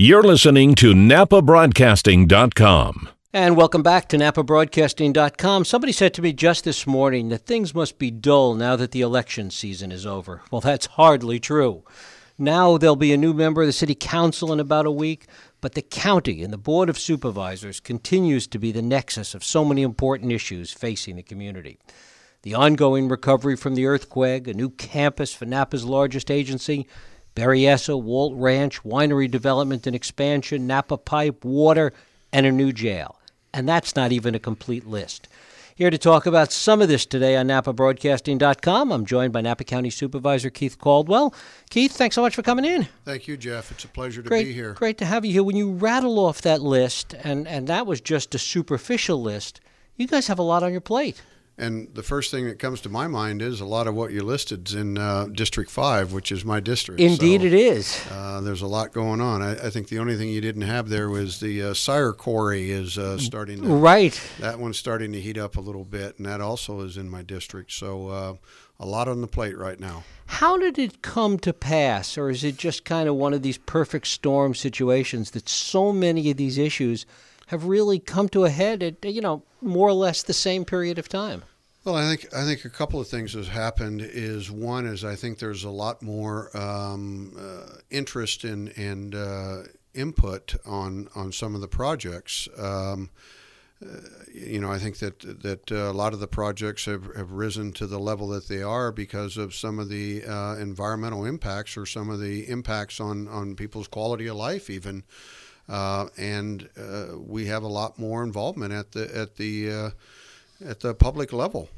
You're listening to NapaBroadcasting.com. And welcome back to NapaBroadcasting.com. Somebody said to me just this morning that things must be dull now that the election season is over. Well, that's hardly true. Now there'll be a new member of the City Council in about a week, but the county and the Board of Supervisors continues to be the nexus of so many important issues facing the community. The ongoing recovery from the earthquake, a new campus for Napa's largest agency, Berryessa, Walt Ranch, winery development and expansion, Napa Pipe, water, and a new jail. And that's not even a complete list. Here to talk about some of this today on NapaBroadcasting.com, I'm joined by Napa County Supervisor Keith Caldwell. Keith, thanks so much for coming in. Thank you, Jeff. It's a pleasure to great, be here. Great to have you here. When you rattle off that list, and, and that was just a superficial list, you guys have a lot on your plate. And the first thing that comes to my mind is a lot of what you listed is in uh, District 5, which is my district. Indeed, so, it is. Uh, there's a lot going on. I, I, think the only thing you didn't have there was the uh, Syar Quarry is uh, starting to. Right. That one's starting to heat up a little bit, and that also is in my district. So uh, a lot on the plate right now. How did it come to pass, or is it just kind of one of these perfect storm situations that so many of these issues have really come to a head at, you know, more or less the same period of time? Well, I think I think a couple of things has happened. Is one is I think there's a lot more um, uh, interest in and uh, input on on some of the projects. Um, uh, you know, I think that that uh, a lot of the projects have, have risen to the level that they are because of some of the uh, environmental impacts or some of the impacts on on people's quality of life, even. Uh, and uh, we have a lot more involvement at the at the uh, at the public level.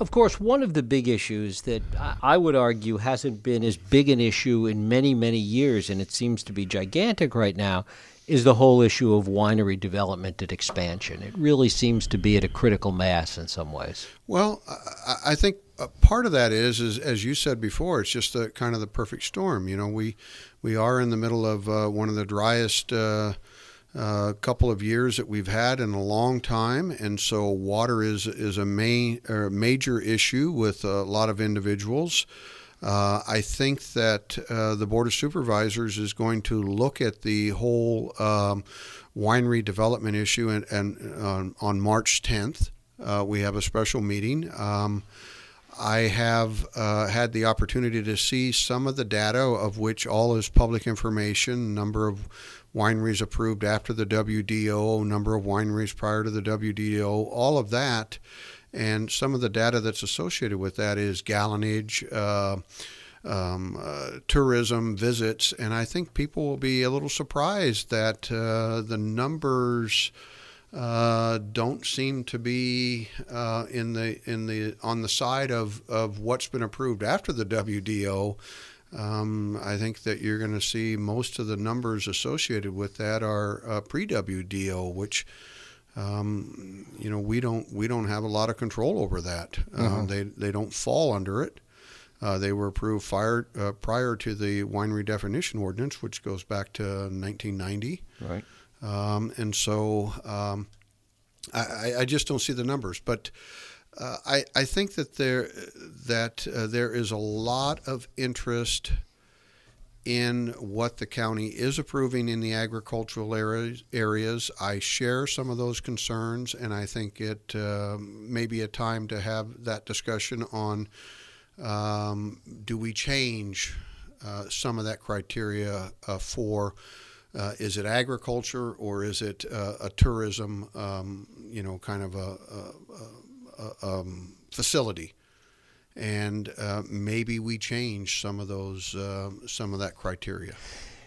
Of course, one of the big issues that I would argue hasn't been as big an issue in many, many years, and it seems to be gigantic right now, is the whole issue of winery development and expansion. It really seems to be at a critical mass in some ways. Well, I think uh, part of that is, is as you said before, it's just a kind of the perfect storm. You know, we we are in the middle of uh, one of the driest. Uh, a couple of years that we've had in a long time, and so water is is a main or major issue with a lot of individuals. Uh, I think that uh, the Board of Supervisors is going to look at the whole um, winery development issue, and, and um, on March 10th, uh, we have a special meeting. Um, I have uh, had the opportunity to see some of the data, of which all is public information, number of wineries approved after the WDO, number of wineries prior to the WDO, all of that. And some of the data that's associated with that is gallonage, uh, um, uh, tourism, visits. And I think people will be a little surprised that uh, the numbers. Uh, don't seem to be uh, in the in the on the side of, of what's been approved after the WDO. Um, I think that you're going to see most of the numbers associated with that are uh, pre-WDO, which um, you know we don't we don't have a lot of control over that. Uh, they they don't fall under it. Uh, they were approved fire, uh, prior to the winery definition ordinance, which goes back to 1990. Right. Um, and so um, I, I just don't see the numbers, but. Uh, I, I think that there that uh, there is a lot of interest in what the county is approving in the agricultural areas. I share some of those concerns, and I think it uh, may be a time to have that discussion on um, do we change uh, some of that criteria uh, for. Uh, is it agriculture or is it a tourism, um, you know, kind of a, a, a um, facility, and uh, maybe we change some of those uh, some of that criteria.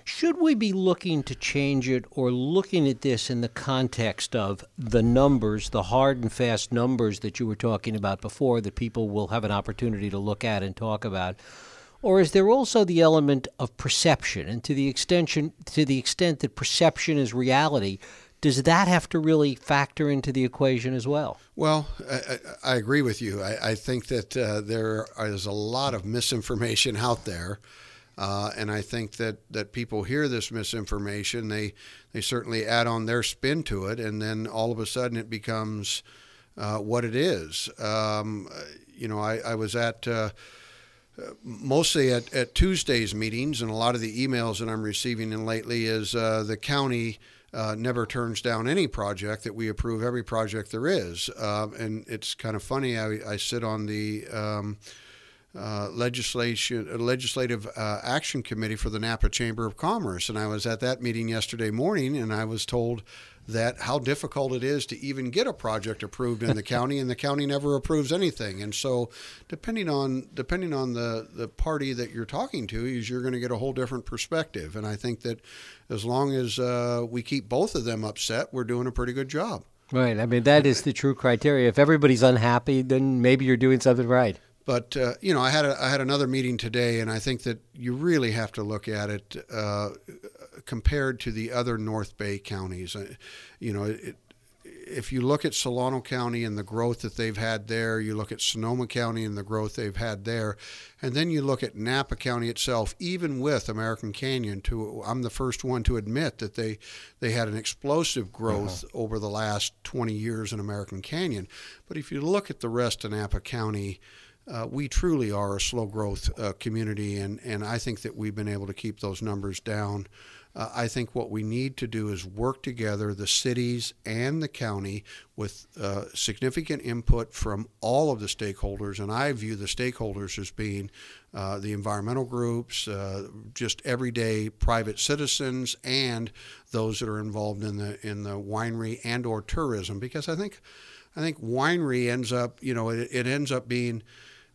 Should we be looking to change it or looking at this in the context of the numbers, the hard and fast numbers that you were talking about before that people will have an opportunity to look at and talk about? Or is there also the element of perception? And to the extension to the extent that perception is reality, does that have to really factor into the equation as well? Well, I, I agree with you. I, I think that uh, there is a lot of misinformation out there. Uh, and I think that, that people hear this misinformation, they they certainly add on their spin to it, and then all of a sudden it becomes uh, what it is. Um, you know, I, I was at mostly at, at Tuesday's meetings, and a lot of the emails that I'm receiving in lately is uh, the county uh, never turns down any project that we approve every project there is, uh, and it's kind of funny. I, I sit on the um, uh, legislation uh, legislative uh, action committee for the Napa Chamber of Commerce, and I was at that meeting yesterday morning, and I was told that how difficult it is to even get a project approved in the county, and the county never approves anything. And so, depending on depending on the the party that you're talking to, is you're going to get a whole different perspective. And I think that as long as uh, we keep both of them upset, we're doing a pretty good job. Right. I mean, that is the true criteria. If everybody's unhappy, then maybe you're doing something right. But uh, you know, I had a, I had another meeting today, and I think that you really have to look at it uh, compared to the other North Bay counties. Uh, you know, it, if you look at Solano County and the growth that they've had there, you look at Sonoma County and the growth they've had there, and then you look at Napa County itself, even with American Canyon, to I'm the first one to admit that they they had an explosive growth uh-huh. over the last 20 years in American Canyon. But if you look at the rest of Napa County, uh, we truly are a slow growth uh, community, and, and I think that we've been able to keep those numbers down. Uh, I think what we need to do is work together, the cities and the county, with uh, significant input from all of the stakeholders. And I view the stakeholders as being uh, the environmental groups, uh, just everyday private citizens, and those that are involved in the in the winery and or tourism. Because I think I think winery ends up, you know, it, it ends up being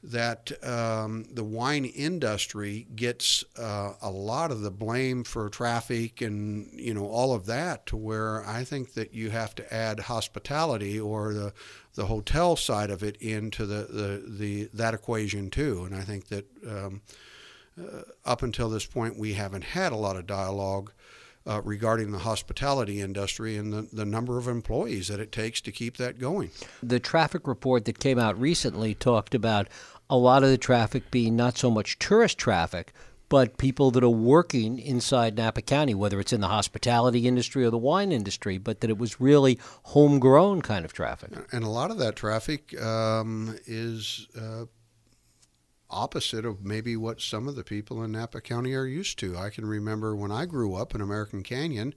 that um, the wine industry gets uh, a lot of the blame for traffic and you know all of that to where I think that you have to add hospitality or the the hotel side of it into the, the, the that equation too and I think that um, uh, up until this point we haven't had a lot of dialogue uh, regarding the hospitality industry and the, the number of employees that it takes to keep that going. The traffic report that came out recently talked about a lot of the traffic being not so much tourist traffic, but people that are working inside Napa County, whether it's in the hospitality industry or the wine industry, but that it was really homegrown kind of traffic. And a lot of that traffic um, is uh, opposite of maybe what some of the people in Napa County are used to. I can remember when I grew up in American Canyon.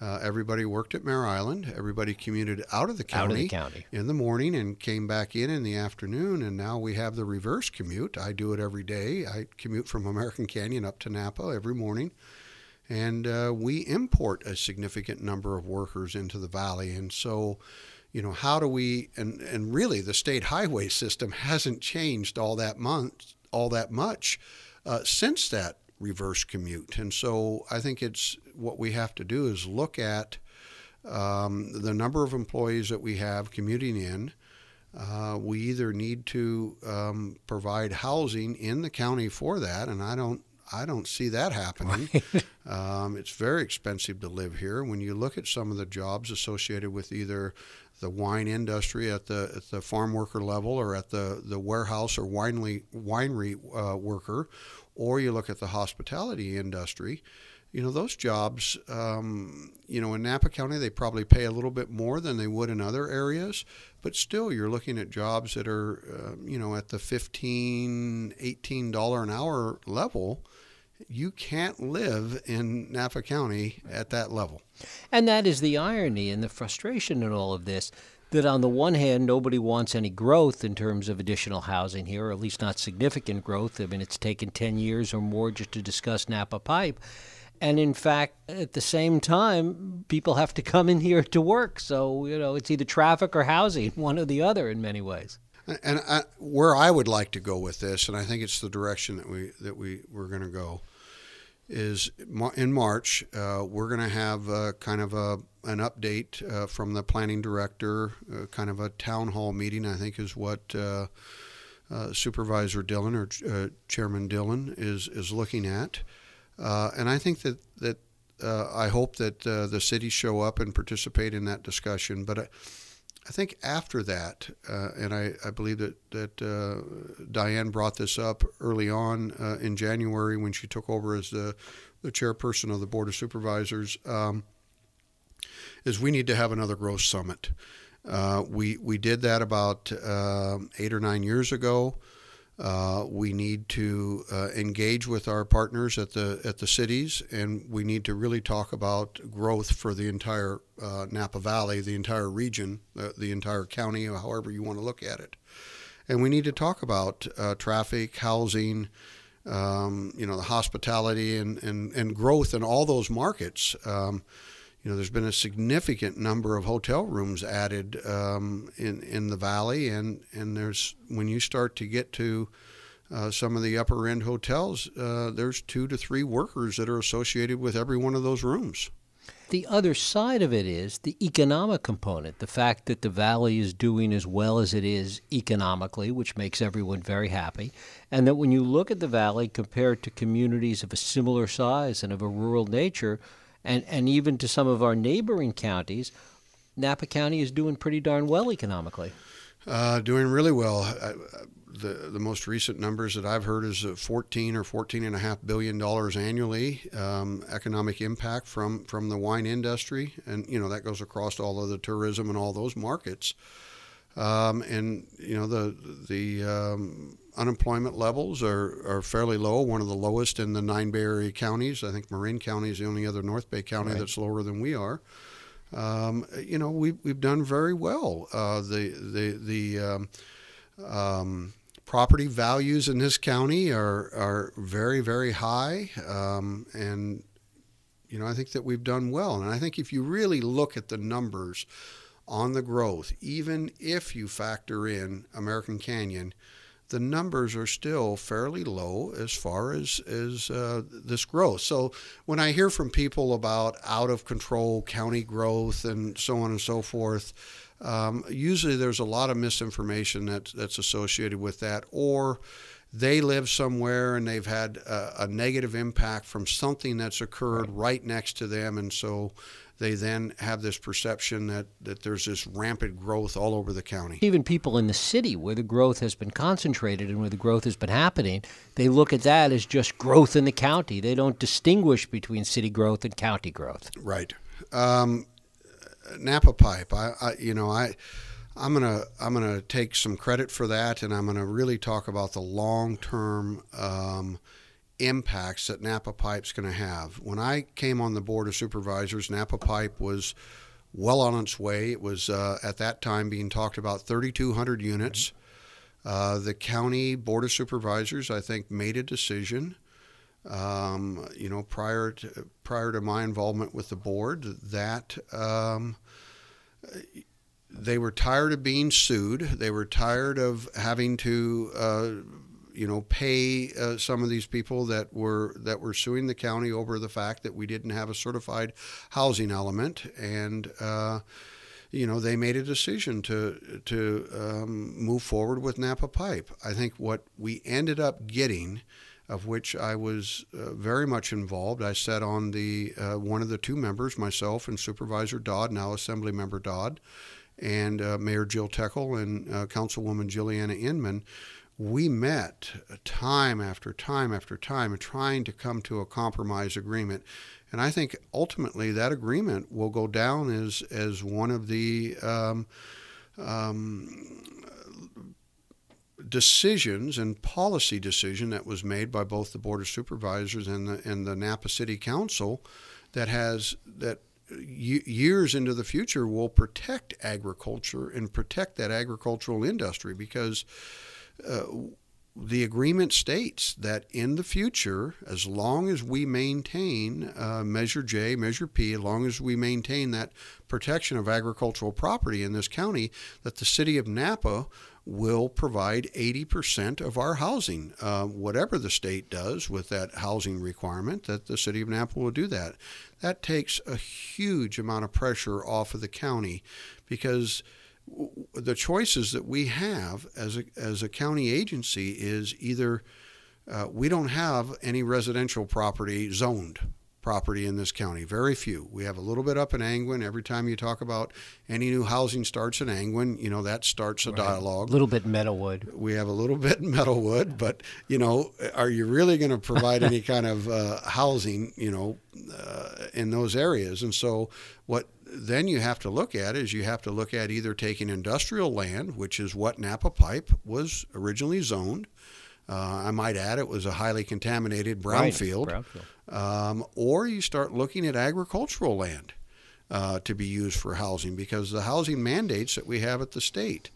Uh, everybody worked at Mare Island. Everybody commuted out of the county, of the county in the morning and came back in in the afternoon. And now we have the reverse commute. I do it every day. I commute from American Canyon up to Napa every morning. And uh, we import a significant number of workers into the valley. And so you know, how do we and and really the state highway system hasn't changed all that month all that much uh, since that reverse commute. And so I think it's what we have to do is look at um, the number of employees that we have commuting in. Uh, we either need to um, provide housing in the county for that, and I don't I don't see that happening. um, it's very expensive to live here. When you look at some of the jobs associated with either the wine industry at the at the farm worker level or at the, the warehouse or winery winery uh, worker, or you look at the hospitality industry, you know those jobs. Um, you know in Napa County they probably pay a little bit more than they would in other areas, but still you're looking at jobs that are uh, you know at the 15 18 dollar an hour level you can't live in Napa County at that level. And that is the irony and the frustration in all of this that on the one hand, nobody wants any growth in terms of additional housing here, or at least not significant growth. I mean, it's taken 10 years or more just to discuss Napa Pipe. And in fact, at the same time, people have to come in here to work. So, you know, it's either traffic or housing, one or the other in many ways. And I, where I would like to go with this, and I think it's the direction that we that we we're going to go, is in March. Uh, we're going to have uh, kind of a an update uh, from the planning director, uh, kind of a town hall meeting. I think is what uh, uh, Supervisor Dillon or Chairman Dillon is is looking at, and I think that that I hope that the cities show up and participate in that discussion. But I think after that, uh, and I, I, believe that that uh, Diane brought this up early on uh, in January when she took over as the the chairperson of the board of supervisors, um, is we need to have another growth summit. Uh, we we did that about um, eight or nine years ago. Uh, we need to uh, engage with our partners at the at the cities, and we need to really talk about growth for the entire uh, Napa Valley, the entire region, the entire county, however you want to look at it. And we need to talk about uh, traffic, housing, um, you know, the hospitality, and, and, and growth in all those markets. Um, you know, there's been a significant number of hotel rooms added um, in in the valley, and and there's when you start to get to uh, some of the upper end hotels, uh, there's two to three workers that are associated with every one of those rooms. The other side of it is the economic component, the fact that the valley is doing as well as it is economically, which makes everyone very happy, and that when you look at the valley compared to communities of a similar size and of a rural nature, and, and even to some of our neighboring counties, Napa County is doing pretty darn well economically. Uh, doing really well. Uh, the the most recent numbers that I've heard is 14 or 14 and a half billion dollars annually um, economic impact from from the wine industry, and you know that goes across all of the tourism and all those markets. Um, and you know the the um, unemployment levels are, are fairly low, one of the lowest in the nine Bay Area counties. I think Marin County is the only other North Bay county right. that's lower than we are. Um, you know, we've, we've done very well. Uh, the the the um, um, property values in this county are are very very high, um, and you know I think that we've done well. And I think if you really look at the numbers on the growth, even if you factor in American Canyon, the numbers are still fairly low as far as, as uh, this growth. So when I hear from people about out of control county growth and so on and so forth, um, usually there's a lot of misinformation that, that's associated with that, or they live somewhere and they've had a, a negative impact from something that's occurred right. right next to them, and so they then have this perception that, that there's this rampant growth all over the county. Even people in the city where the growth has been concentrated and where the growth has been happening, they look at that as just growth in the county. They don't distinguish between city growth and county growth. Right. Um, Napa Pipe, I, I, you know, I. I'm gonna I'm gonna take some credit for that, and I'm gonna really talk about the long-term um, impacts that Napa Pipe's going to have. When I came on the board of supervisors, Napa Pipe was well on its way. It was uh, at that time being talked about 3,200 units. Uh, the county board of supervisors, I think, made a decision. Um, you know, prior to prior to my involvement with the board, that um, they were tired of being sued. They were tired of having to uh, you know, pay uh, some of these people that were that were suing the county over the fact that we didn't have a certified housing element, and uh, you know, they made a decision to to um, move forward with Napa Pipe. I think what we ended up getting, of which I was uh, very much involved. I sat on the uh, one of the two members, myself and Supervisor Dodd, now Assembly Member Dodd, and uh, Mayor Jill Techel and uh, Councilwoman Juliana Inman we met time after time after time trying to come to a compromise agreement. And I think ultimately that agreement will go down as, as one of the um, um, decisions and policy decision that was made by both the Board of Supervisors and the, and the Napa City Council that has that years into the future will protect agriculture and protect that agricultural industry because uh, the agreement states that in the future, as long as we maintain uh, Measure J, Measure P, as long as we maintain that protection of agricultural property in this county, that the city of Napa will provide 80% of our housing. Uh, whatever the state does with that housing requirement, that the city of Napa will do that. That takes a huge amount of pressure off of the county because the choices that we have as a, as a county agency is either uh, we don't have any residential property zoned property in this county. Very few. We have a little bit up in Angwin. Every time you talk about any new housing starts in Angwin, you know that starts a right. dialogue. A little bit Meadowood. We have a little bit in Meadowood, but you know, are you really going to provide any kind of uh, housing, you know, uh, in those areas? And so, what then you have to look at is you have to look at either taking industrial land, which is what Napa Pipe was originally zoned, Uh, I might add it was a highly contaminated brownfield. Right. brownfield. Um, or you start looking at agricultural land uh, to be used for housing because the housing mandates that we have at the state.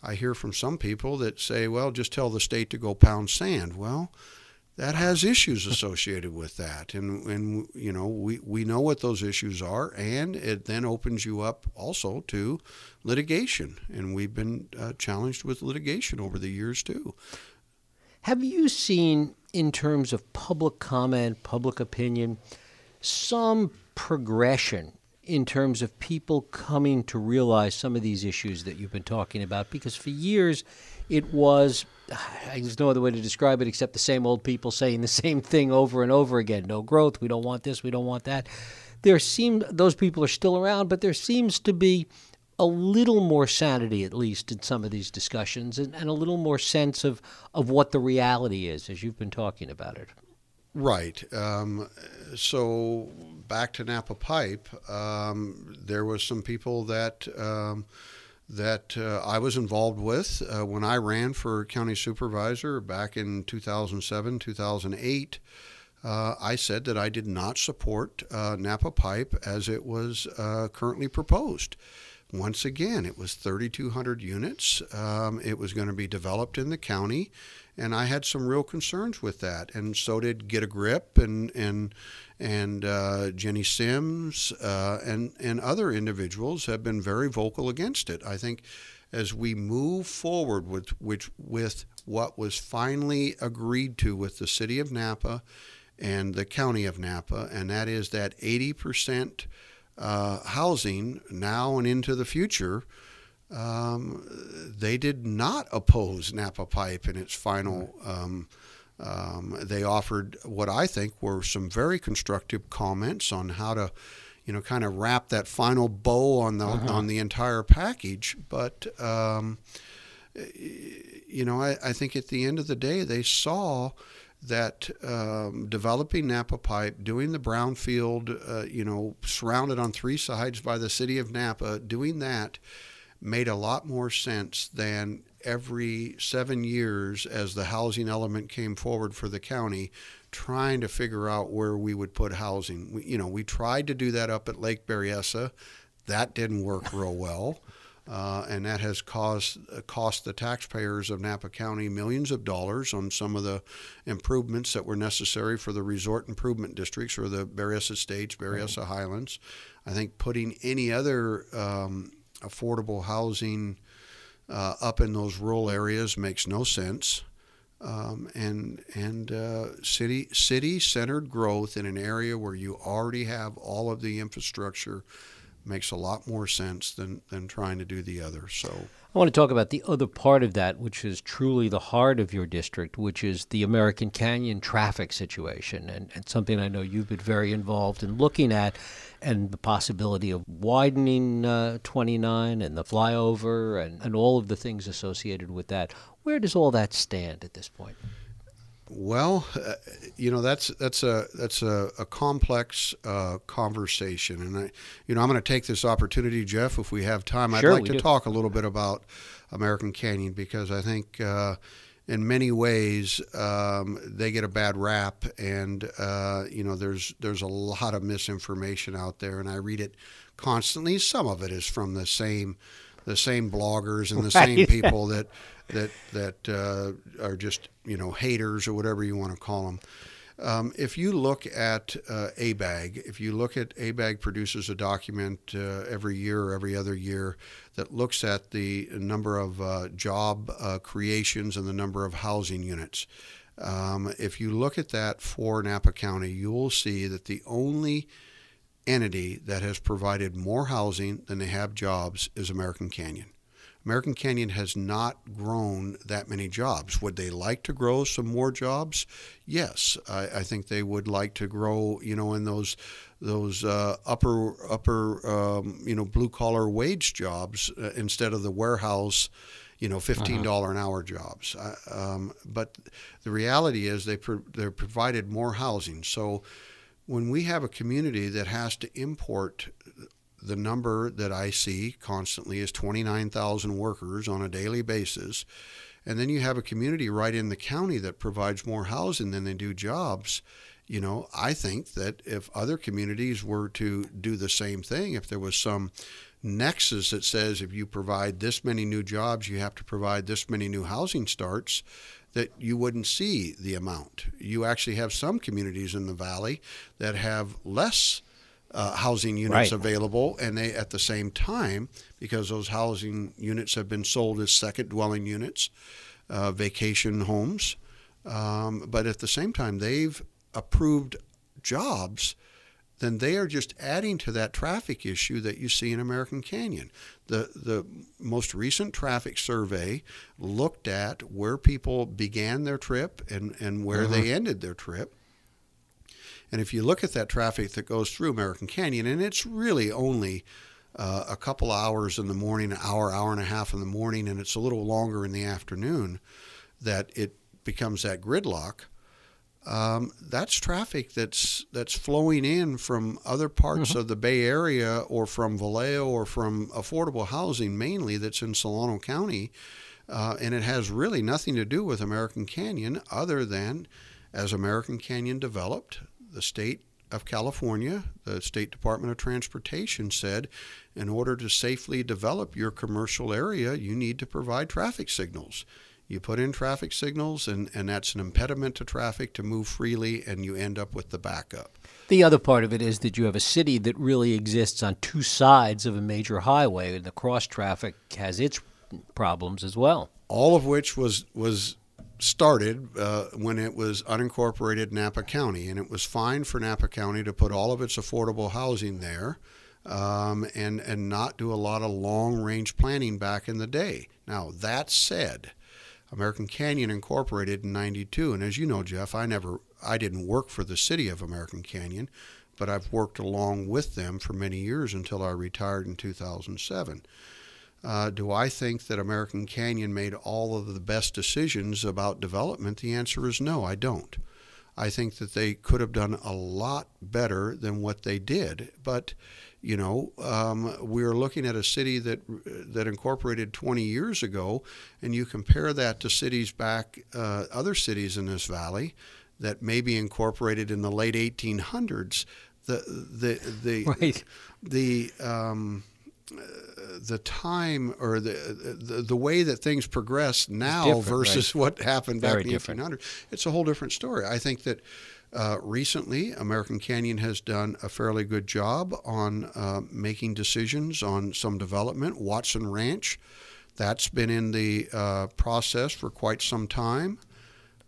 I hear from some people that say, well, just tell the state to go pound sand. Well, that has issues associated with that. And, and you know, we, we know what those issues are, and it then opens you up also to litigation. And we've been uh, challenged with litigation over the years, too. Have you seen, in terms of public comment, public opinion, some progression in terms of people coming to realize some of these issues that you've been talking about? Because for years, it was there's no other way to describe it except the same old people saying the same thing over and over again. No growth we don't want this we don't want that. There seem those people are still around but there seems to be a little more sanity at least in some of these discussions and, and a little more sense of, of what the reality is as you've been talking about it. Right. Um, so back to Napa Pipe, um, there was some people that um, that uh, I was involved with uh, when I ran for county supervisor back in 2007, 2008. Uh, I said that I did not support uh, Napa Pipe as it was uh, currently proposed. Once again, it was 3,200 units. Um, it was going to be developed in the county and I had some real concerns with that, and so did Get a Grip and and and uh, Jenny Sims uh, and and other individuals have been very vocal against it. I think as we move forward with which with what was finally agreed to with the city of Napa and the county of Napa, and that is that 80 percent uh, housing now and into the future um, they did not oppose Napa Pipe in its final. Um, um, they offered what I think were some very constructive comments on how to, you know, kind of wrap that final bow on the uh-huh. on the entire package. But um, you know, I, I, think at the end of the day, they saw that um, developing Napa Pipe, doing the brownfield, uh, you know, surrounded on three sides by the city of Napa, doing that made a lot more sense than every seven years as the housing element came forward for the county trying to figure out where we would put housing we, you know we tried to do that up at lake berryessa that didn't work real well uh, and that has caused uh, cost the taxpayers of Napa County millions of dollars on some of the improvements that were necessary for the resort improvement districts or the Berryessa Estates, Berryessa. Highlands. I think putting any other um, affordable housing uh, up in those rural areas makes no sense. Um, and and uh, city city centered growth in an area where you already have all of the infrastructure makes a lot more sense than than trying to do the other. So I want to talk about the other part of that, which is truly the heart of your district, which is the American Canyon traffic situation, and, and something I know you've been very involved in looking at, and the possibility of widening uh, 29 and the flyover and, and all of the things associated with that. Where does all that stand at this point? Well, uh, you know that's that's a that's a, a complex uh, conversation, and I, you know, I'm going to take this opportunity, Jeff, if we have time. Sure, I'd like to do. talk a little bit about American Canyon because I think, uh, in many ways, um, they get a bad rap, and uh, you know, there's there's a lot of misinformation out there, and I read it constantly. Some of it is from the same the same bloggers and the right. same people that that that uh, are just you know haters or whatever you want to call them. Um, if you look at uh, ABAG, if you look at ABAG produces a document uh, every year or every other year that looks at the number of uh, job uh, creations and the number of housing units. Um, if you look at that for Napa County, you will see that the only entity that has provided more housing than they have jobs is American Canyon. American Canyon has not grown that many jobs. Would they like to grow some more jobs? Yes, I, I think they would like to grow. You know, in those those uh, upper upper um, you know blue collar wage jobs uh, instead of the warehouse you know, fifteen uh-huh. uh-huh. an hour jobs. Uh, um, but the reality is they pro- they're provided more housing. So when we have a community that has to import the number that I see constantly is 29,000 workers on a daily basis. and then you have a community right in the county that provides more housing than they do jobs, you know, I think that if other communities were to do the same thing, if there was some nexus that says if you provide this many new jobs, you have to provide this many new housing starts, that you wouldn't see the amount. You actually have some communities in the valley that have less uh, housing units Right. available, and they at the same time, because those housing units have been sold as second dwelling units, uh, vacation homes, um, but at the same time they've approved jobs. Then they are just adding to that traffic issue that you see in American Canyon. The the most recent traffic survey looked at where people began their trip and, and where they ended their trip. And if you look at that traffic that goes through American Canyon, and it's really only uh, a couple hours in the morning, an hour, hour and a half in the morning, and it's a little longer in the afternoon, that it becomes that gridlock. Um, that's traffic that's that's flowing in from other parts of the Bay Area or from Vallejo or from affordable housing mainly that's in Solano County, uh, and it has really nothing to do with American Canyon other than as American Canyon developed, the state of California, the State Department of Transportation said, in order to safely develop your commercial area, you need to provide traffic signals. You put in traffic signals, and, and that's an impediment to traffic to move freely, and you end up with the backup. The other part of it is that you have a city that really exists on two sides of a major highway, and the cross traffic has its problems as well. All of which was was started uh, when it was unincorporated Napa County, and it was fine for Napa County to put all of its affordable housing there, um, and and not do a lot of long range planning back in the day. Now that said, American Canyon incorporated in '92, and as you know, Jeff, I never I didn't work for the city of American Canyon, but I've worked along with them for many years until I retired in 2007. Uh, do I think that American Canyon made all of the best decisions about development? The answer is no, I don't. I think that they could have done a lot better than what they did. But, you know, um, we're looking at a city that that incorporated 20 years ago, and you compare that to cities back, uh, other cities in this valley that maybe incorporated in the late 1800s. The the the Right. the um, the time or the, the the way that things progress now versus what happened back Very in the different. 1800s, it's a whole different story. I think that uh, recently American Canyon has done a fairly good job on uh, making decisions on some development. Watson Ranch, that's been in the uh, process for quite some time.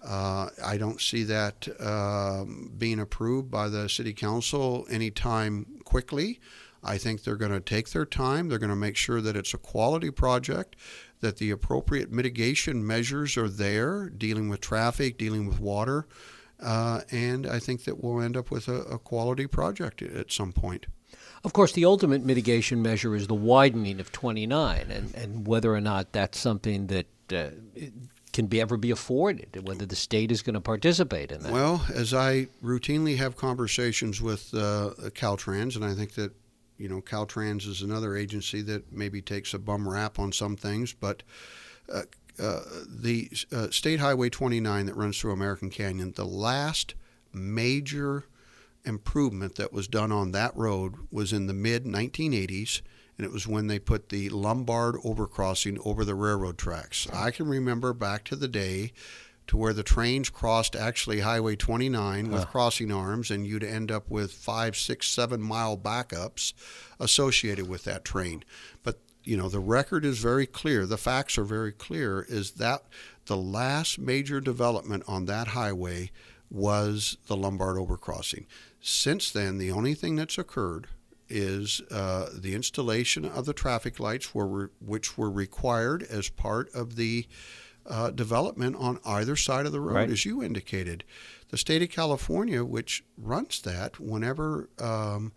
Uh, I don't see that um, being approved by the city council anytime quickly. I think they're going to take their time. They're going to make sure that it's a quality project, that the appropriate mitigation measures are there, dealing with traffic, dealing with water, uh, and I think that we'll end up with a, a quality project at some point. Of course, the ultimate mitigation measure is the widening of 29, and, and whether or not that's something that uh, can be ever be afforded, whether the state is going to participate in that. Well, as I routinely have conversations with uh, Caltrans, and I think that you know Caltrans is another agency that maybe takes a bum rap on some things, but uh, uh, the uh, State Highway 29 that runs through American Canyon, the last major improvement that was done on that road was in the mid 1980s, and it was when they put the Lombard overcrossing over the railroad tracks. I can remember back to the day to where the trains crossed actually Highway 29 with crossing arms, and you'd end up with five, six, seven mile backups associated with that train. But you know the record is very clear. The facts are very clear. Is that the last major development on that highway was the Lombard overcrossing. Since then, the only thing that's occurred is uh, the installation of the traffic lights, were, which were required as part of the uh, development on either side of the road, Right. as you indicated. The state of California, which runs that, whenever um,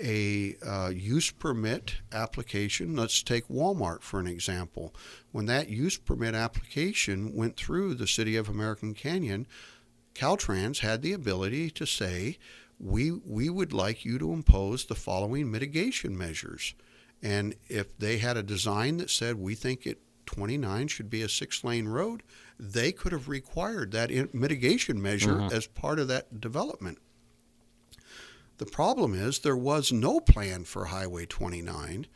a uh, use permit application, let's take Walmart for an example, when that use permit application went through the city of American Canyon, Caltrans had the ability to say, we, we would like you to impose the following mitigation measures. And if they had a design that said, we think it 29 should be a six lane road, they could have required that mitigation measure mm-hmm. as part of that development. The problem is there was no plan for Highway 29,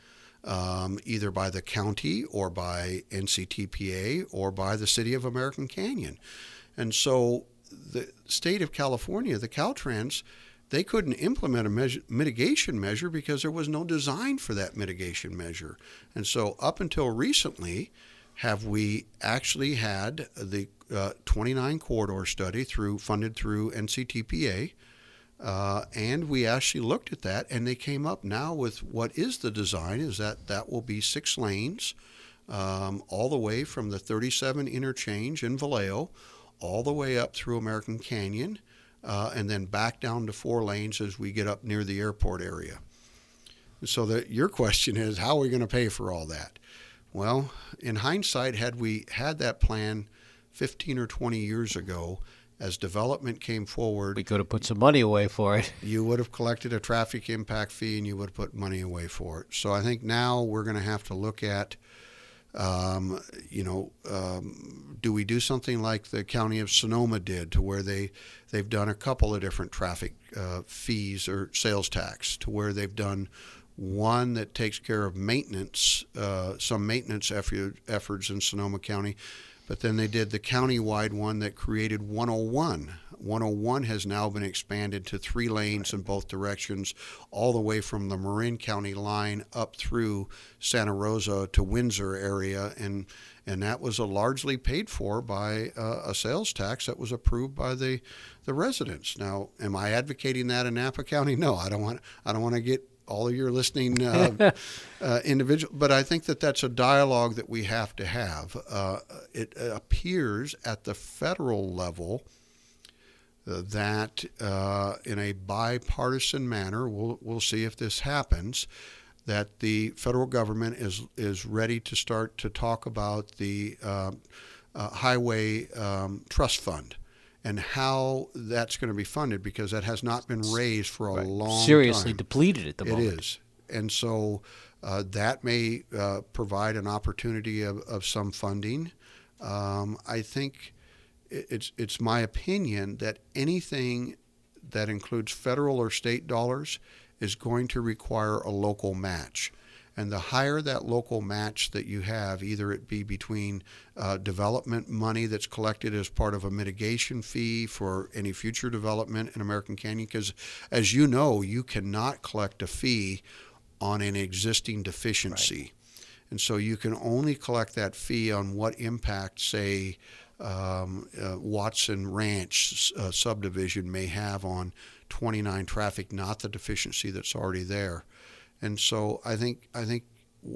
um, either by the county or by NCTPA or by the city of American Canyon. And so the state of California, the Caltrans, they couldn't implement a measure, mitigation measure because there was no design for that mitigation measure. And so, up until recently, have we actually had the uh, 29 corridor study through funded through NCTPA, uh, and we actually looked at that, and they came up now with what is the design is that that will be six lanes, um, all the way from the 37 interchange in Vallejo, all the way up through American Canyon uh, and then back down to four lanes as we get up near the airport area. So that your question is, how are we going to pay for all that? Well, in hindsight, had we had that plan 15 or 20 years ago, as development came forward, we could have put some money away for it. You would have collected a traffic impact fee and you would have put money away for it. So I think now we're going to have to look at um, you know, um, do we do something like the county of Sonoma did, to where they they've done a couple of different traffic uh, fees or sales tax, to where they've done one that takes care of maintenance, uh, some maintenance effort, efforts in Sonoma County, but then they did the county-wide one that created 101. 101 has now been expanded to three lanes in both directions, all the way from the Marin County line up through Santa Rosa to Windsor area, and and that was largely paid for by uh, a sales tax that was approved by the the residents. Now, am I advocating that in Napa County? No, I don't want. I don't want to get all of your listening uh, uh, individual. But I think that that's a dialogue that we have to have. Uh, it appears at the federal level uh, that, uh, in a bipartisan manner, we'll we'll see if this happens. That the federal government is is ready to start to talk about the uh, highway um, trust fund and how that's going to be funded because that has not been raised for a right. long seriously time. depleted at the moment. It is, and so uh, that may uh, provide an opportunity of, of some funding. Um, I think it's it's my opinion that anything that includes federal or state dollars is going to require a local match. And the higher that local match that you have, either it be between uh, development money that's collected as part of a mitigation fee for any future development in American Canyon, because as you know, you cannot collect a fee on an existing deficiency. Right. And so you can only collect that fee on what impact, say, um, uh, Watson Ranch uh, subdivision may have on 29 traffic, not the deficiency that's already there. And so I think I think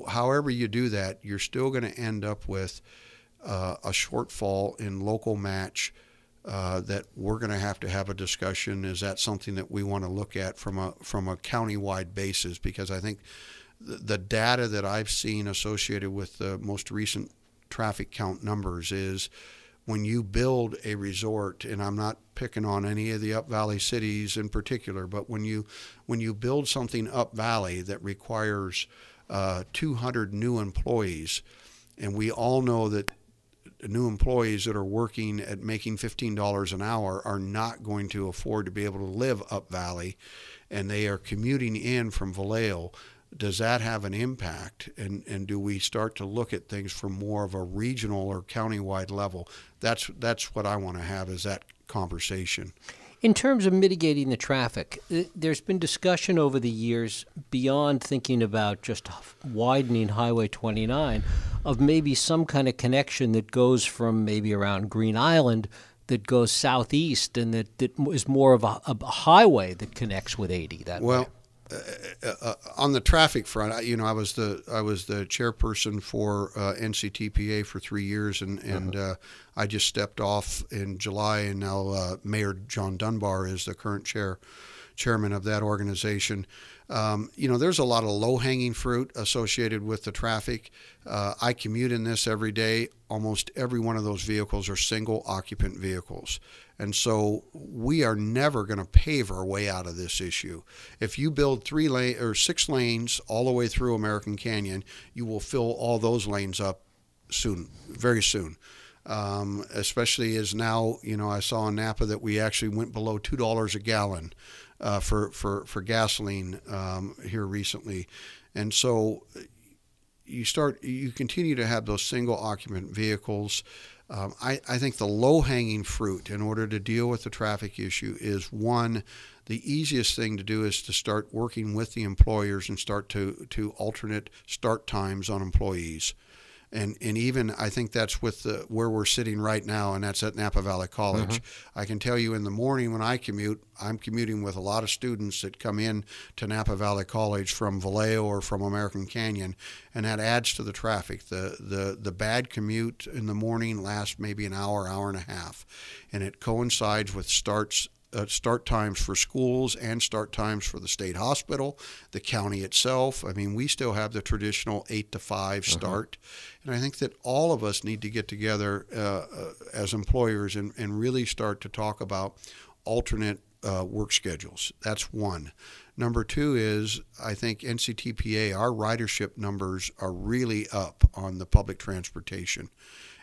however you do that, you're still going to end up with uh, a shortfall in local match. Uh, that we're going to have to have a discussion. Is that something that we want to look at from a from a county-wide basis? Because I think the, the data that I've seen associated with the most recent traffic count numbers is when you build a resort, and I'm not picking on any of the up valley cities in particular, but when you when you build something up valley that requires uh, 200 new employees, and we all know that new employees that are working at making $15 an hour are not going to afford to be able to live up valley, and they are commuting in from Vallejo does that have an impact? And, and do we start to look at things from more of a regional or countywide level? That's, that's what I want to have is that conversation. In terms of mitigating the traffic, uh, there's been discussion over the years beyond thinking about just widening Highway 29 of maybe some kind of connection that goes from maybe around Green Island that goes southeast and that, that is more of a, a highway that connects with 80 that well, way. Uh, uh, on the traffic front, you know, I was the I was the chairperson for uh, NCTPA for three years, and and uh-huh. uh, I just stepped off in July, and now uh, Mayor John Dunbar is the current chair chairman of that organization. Um, you know, there's a lot of low hanging fruit associated with the traffic. Uh, I commute in this every day. Almost every one of those vehicles are single occupant vehicles. And so we are never going to pave our way out of this issue. If you build three lane or six lanes all the way through American Canyon, you will fill all those lanes up soon, very soon. Um, especially as now, you know, I saw in Napa that we actually went below two dollars a gallon uh, for for for gasoline um, here recently, and so you start you continue to have those single occupant vehicles. Um, I, I think the low hanging fruit in order to deal with the traffic issue is one, the easiest thing to do is to start working with the employers and start to, to alternate start times on employees and and even I think that's with the, where we're sitting right now, and that's at Napa Valley College. Mm-hmm. I can tell you in the morning when I commute, I'm commuting with a lot of students that come in to Napa Valley College from Vallejo or from American Canyon, and that adds to the traffic. The the the bad commute in the morning lasts maybe an hour, hour and a half, and it coincides with starts uh, start times for schools and start times for the state hospital, the county itself. I mean, we still have the traditional eight to 5 uh-huh. start, uh-huh. and I think that all of us need to get together uh, uh, as employers and, and really start to talk about alternate uh, work schedules. That's one. Number two is I think NCTPA, our ridership numbers are really up on the public transportation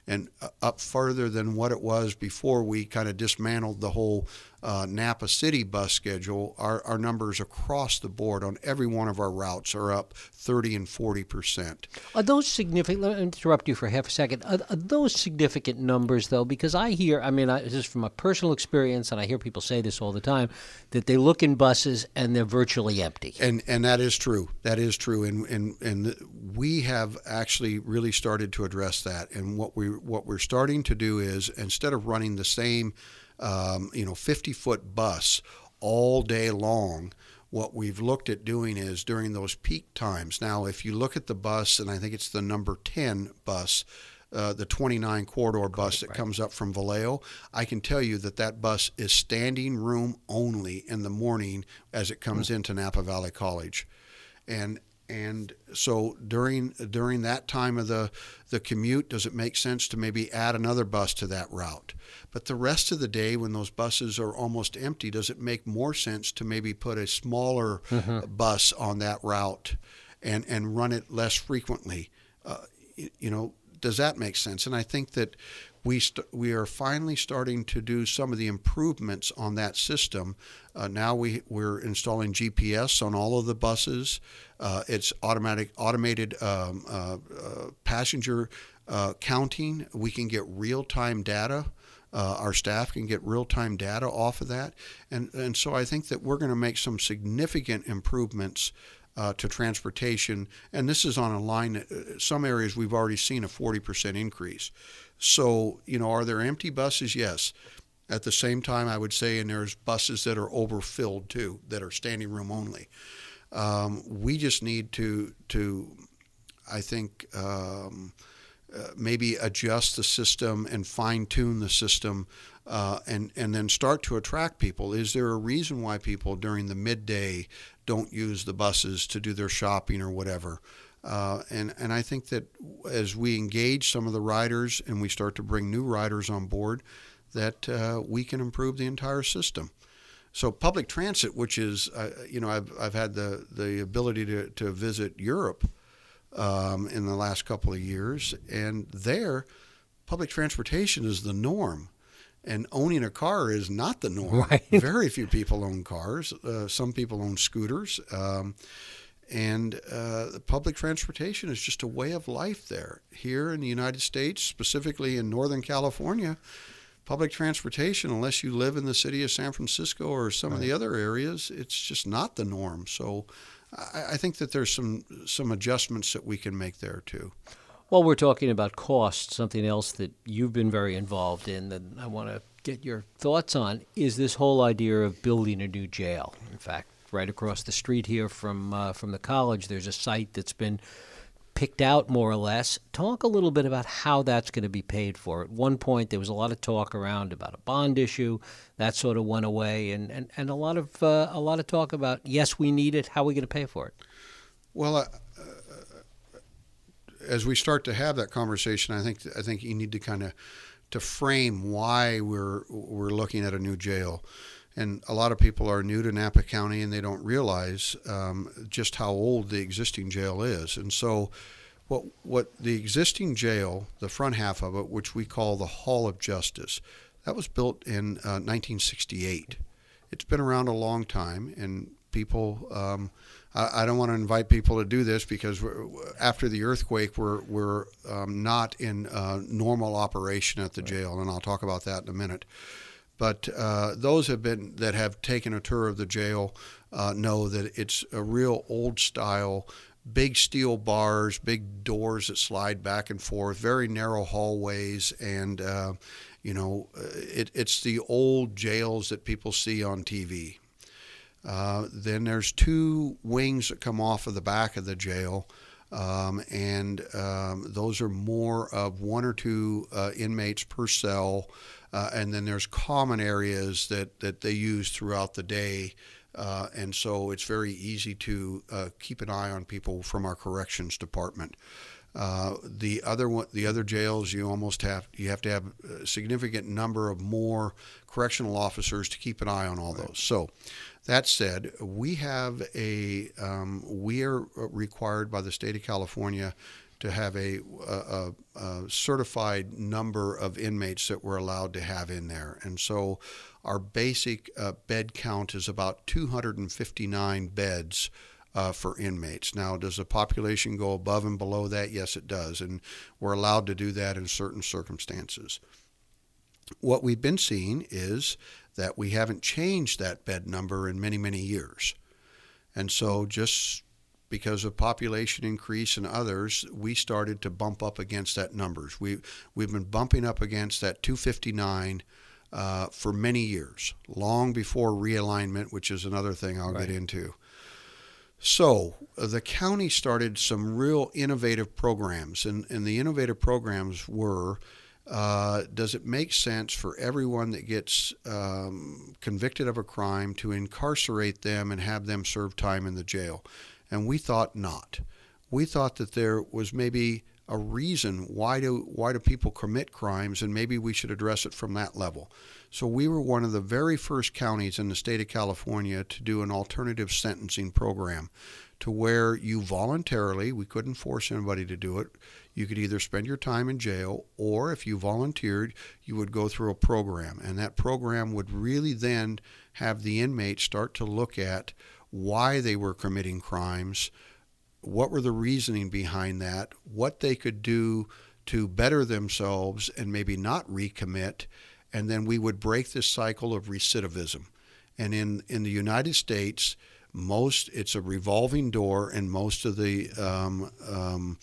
and uh, up further than what it was before we kind of dismantled the whole uh, Napa City bus schedule, our, our numbers across the board on every one of our routes are up 30 and 40 percent. Are those significant? Let me interrupt you for half a second. Are, are those significant numbers, though? Because I hear, I mean, I, this is from a personal experience, and I hear people say this all the time, that they look in buses and they're virtually empty. And and that is true. That is true. And and and we have actually really started to address that. And what we what we're starting to do is instead of running the same um, you know, 50 foot bus all day long. What we've looked at doing is during those peak times. Now, if you look at the bus, and I think it's the number 10 bus, uh, the 29 corridor bus that right. comes up from Vallejo, I can tell you that that bus is standing room only in the morning as it comes mm-hmm. into Napa Valley College. And and so during during that time of the the commute, does it make sense to maybe add another bus to that route? But the rest of the day, when those buses are almost empty, does it make more sense to maybe put a smaller mm-hmm. bus on that route and and run it less frequently? Uh, you know, does that make sense? And I think that we st- we are finally starting to do some of the improvements on that system. Uh, now we we're installing GPS on all of the buses. Uh, it's automatic automated um, uh, uh passenger uh, counting. We can get real time data. Uh, our staff can get real time data off of that, and and so I think that we're going to make some significant improvements uh, to transportation. And this is on a line, uh, some areas we've already seen a 40% increase. So, you know, are there empty buses? Yes. At the same time, I would say, and there's buses that are overfilled too, that are standing room only. Um, we just need to, to I think, um, uh, maybe adjust the system and fine tune the system uh, and, and then start to attract people. Is there a reason why people during the midday don't use the buses to do their shopping or whatever? Uh, and, and I think that as we engage some of the riders and we start to bring new riders on board, that uh, we can improve the entire system. So public transit, which is, uh, you know, I've, I've had the, the ability to, to visit Europe um, in the last couple of years, and there, public transportation is the norm and owning a car is not the norm. Right. Very few people own cars. Uh, some people own scooters. Um, and uh, public transportation is just a way of life there. Here in the United States, specifically in Northern California, public transportation, unless you live in the city of San Francisco or some right. of the other areas, it's just not the norm. So I, I think that there's some some adjustments that we can make there too. Well, we're talking about cost, something else that you've been very involved in that I want to get your thoughts on is this whole idea of building a new jail. In fact, right across the street here from uh, from the college, there's a site that's been picked out more or less. Talk a little bit about how that's going to be paid for. At one point, there was a lot of talk around about a bond issue. That sort of went away, and, and, and a lot of uh, a lot of talk about yes, we need it. How are we going to pay for it? Well, uh, as we start to have that conversation, I think I think you need to kind of to frame why we're we're looking at a new jail. And a lot of people are new to Napa County and they don't realize um, just how old the existing jail is. And so what what the existing jail, the front half of it, which we call the Hall of Justice, that was built in uh, 1968. It's been around a long time, and people. Um, I, I, don't want to invite people to do this because after the earthquake, we're we're um, not in uh, normal operation at the jail, and I'll talk about that in a minute. But uh, those have been that have taken a tour of the jail uh, know that it's a real old style big steel bars, big doors that slide back and forth, very narrow hallways, and uh, you know, it, it's the old jails that people see on TV. Uh, then there's two wings that come off of the back of the jail. Um, and um, those are more of one or two uh, inmates per cell. Uh, and then there's common areas that, that they use throughout the day uh, and so it's very easy to uh, keep an eye on people from our corrections department. Uh, the other one, the other jails, you almost have you have to have a significant number of more correctional officers to keep an eye on all right. those. So, that said, we have a um, we are required by the state of California to have a, a, a, certified number of inmates that we're allowed to have in there. And so our basic uh, bed count is about 259 beds uh, for inmates. Now, does the population go above and below that? Yes, it does. And we're allowed to do that in certain circumstances. What we've been seeing is that we haven't changed that bed number in many, many years. And so, just because of population increase and others, we started to bump up against that numbers. We we've been bumping up against that 259 uh, for many years, long before realignment, which is another thing I'll right. get into. So uh, the county started some real innovative programs, and, and the innovative programs were. Uh, does it make sense for everyone that gets um, convicted of a crime to incarcerate them and have them serve time in the jail? and we thought not. We thought that there was maybe a reason why do why do people commit crimes and maybe we should address it from that level. So we were one of the very first counties in the state of California to do an alternative sentencing program to where you voluntarily, we couldn't force anybody to do it. You could either spend your time in jail or if you volunteered, you would go through a program and that program would really then have the inmates start to look at why they were committing crimes, what were the reasoning behind that, what they could do to better themselves and maybe not recommit, and then we would break this cycle of recidivism. And in, in the United States, most it's a revolving door in most of the um, um,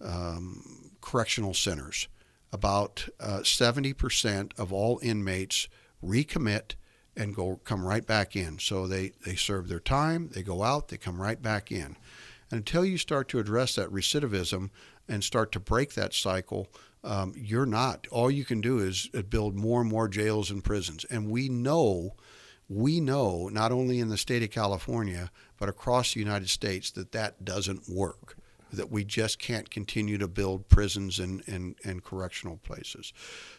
um, correctional centers. About uh, 70% of all inmates recommit and go come right back in. So they, they serve their time, they go out, they come right back in. And until you start to address that recidivism and start to break that cycle, um, you're not. All you can do is uh, build more and more jails and prisons. And we know, we know, not only in the state of California, but across the United States, that that doesn't work that we just can't continue to build prisons and, and, and correctional places.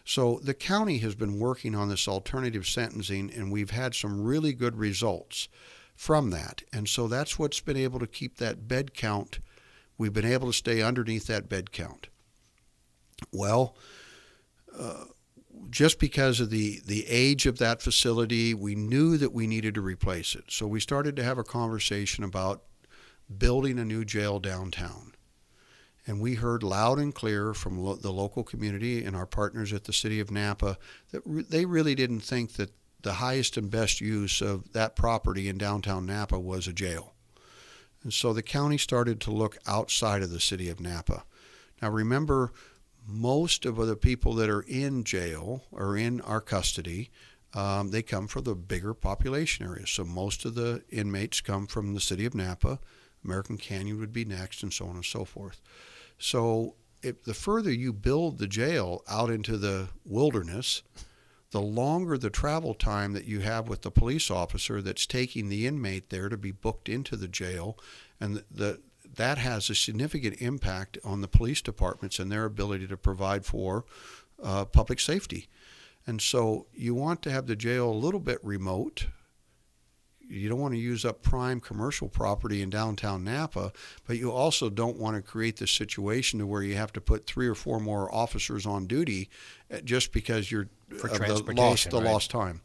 So the county has been working on this alternative sentencing, and we've had some really good results from that. And so that's what's been able to keep that bed count. We've been able to stay underneath that bed count. Well, uh, just because of the, the age of that facility, we knew that we needed to replace it. So we started to have a conversation about building a new jail downtown. And we heard loud and clear from lo- the local community and our partners at the city of Napa that re- they really didn't think that the highest and best use of that property in downtown Napa was a jail. And so the county started to look outside of the city of Napa. Now remember, most of the people that are in jail or in our custody, um, they come from the bigger population areas. So most of the inmates come from the city of Napa American Canyon would be next, and so on and so forth. So, if the further you build the jail out into the wilderness, the longer the travel time that you have with the police officer that's taking the inmate there to be booked into the jail, and the, the that has a significant impact on the police departments and their ability to provide for uh, public safety. And so you want to have the jail a little bit remote you don't want to use up prime commercial property in downtown Napa, but you also don't want to create this situation to where you have to put three or four more officers on duty uh, just because you're For uh, the lost transportation, the right. lost time.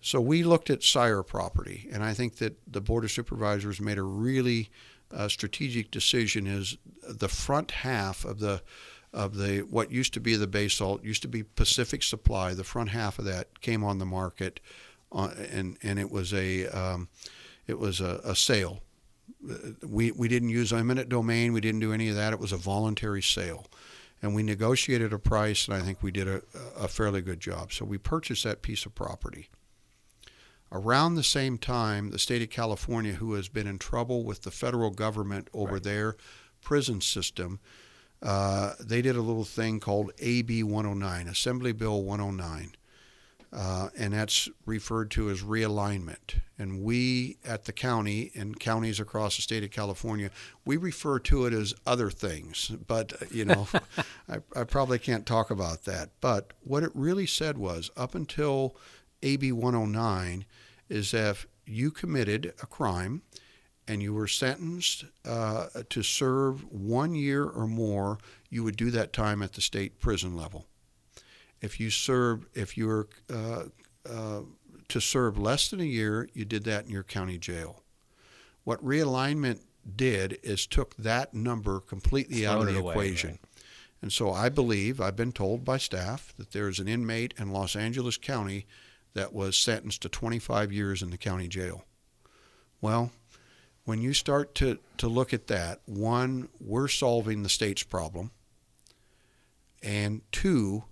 So we looked at Syar property, and I think that the board of supervisors made a really uh, strategic decision. Is the front half of the of the what used to be the basalt used to be Pacific Supply. The front half of that came on the market, uh, and and it was a um, it was a, a sale. We we didn't use eminent domain. We didn't do any of that. It was a voluntary sale, and we negotiated a price, and I think we did a, a fairly good job. So we purchased that piece of property. Around the same time, the state of California, who has been in trouble with the federal government over Right. their prison system, uh, they did a little thing called AB 109, Assembly Bill 109. Uh, and that's referred to as realignment. And we at the county and counties across the state of California, we refer to it as other things. But, uh, you know, I, I probably can't talk about that. But what it really said was up until AB 109 is if you committed a crime and you were sentenced uh, to serve one year or more, you would do that time at the state prison level. If you served, if you were uh, uh, to serve less than a year, you did that in your county jail. What realignment did is took that number completely out of the away, equation. right. And so I believe, I've been told by staff, that there's an inmate in Los Angeles County that was sentenced to 25 years in the county jail. Well, when you start to, to look at that, one, we're solving the state's problem. And two,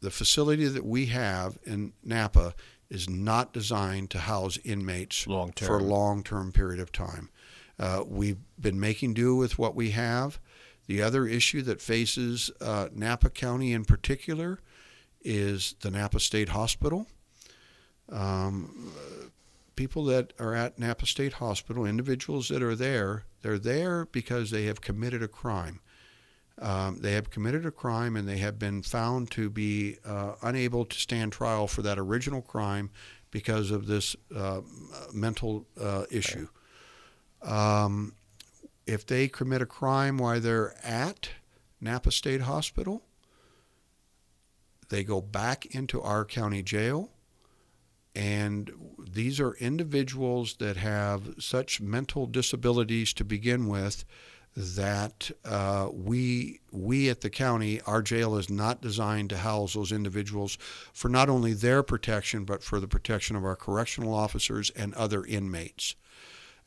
the facility that we have in Napa is not designed to house inmates Long for a long term period of time. Uh, we've been making do with what we have. The other issue that faces uh, Napa County in particular is the Napa State Hospital. Um, people that are at Napa State Hospital, individuals that are there, they're there because they have committed a crime. Um, they have committed a crime and they have been found to be uh, unable to stand trial for that original crime because of this uh, mental uh, issue. Um, if they commit a crime while they're at Napa State Hospital, they go back into our county jail. And these are individuals that have such mental disabilities to begin with that uh, we we at the county our jail is not designed to house those individuals for not only their protection but for the protection of our correctional officers and other inmates.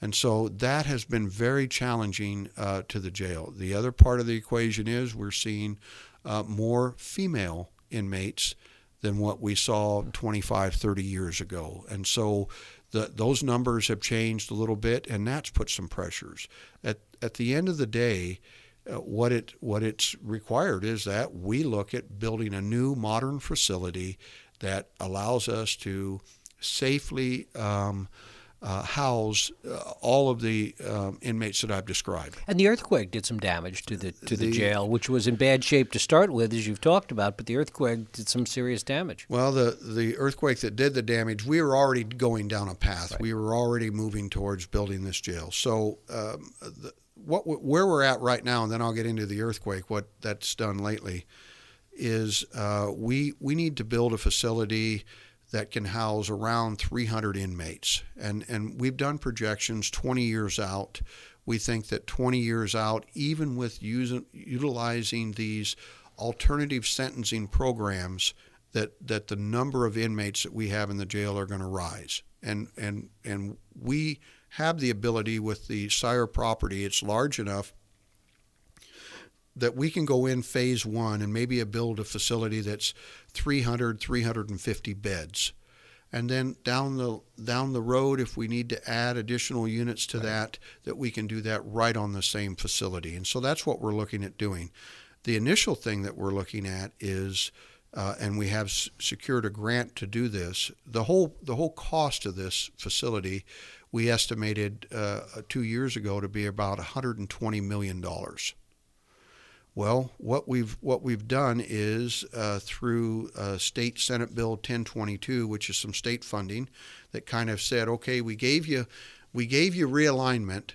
And so that has been very challenging uh, to the jail. The other part of the equation is we're seeing uh, more female inmates than what we saw 25, 30 years ago. And so the, those numbers have changed a little bit, and that's put some pressures. At, at the end of the day, uh, what it what it's required is that we look at building a new modern facility that allows us to safely um, uh, house uh, all of the um, inmates that I've described. And the earthquake did some damage to the to the, The- jail, which was in bad shape to start with, as you've talked about. But the earthquake did some serious damage. Well, the the earthquake that did the damage, we were already going down a path. We were already moving towards building this jail. So, um, the, what where we're at right now, and then I'll get into the earthquake. What that's done lately is uh, we we need to build a facility that can house around 300 inmates, and and we've done projections 20 years out. We think that 20 years out, even with using utilizing these alternative sentencing programs, that that the number of inmates that we have in the jail are going to rise, and and and we have the ability with the Syar property. It's large enough that we can go in phase one and maybe build a facility that's 300 350 beds. And then down the down the road if we need to add additional units to that that we can do that right on the same facility. And so that's what we're looking at doing. The initial thing that we're looking at is uh, and we have s- secured a grant to do this the whole the whole cost of this facility we estimated uh, two years ago to be about 120 million dollars Well, what we've what we've done is uh, through uh, State Senate Bill 1022, which is some state funding, that kind of said, okay, we gave you we gave you realignment.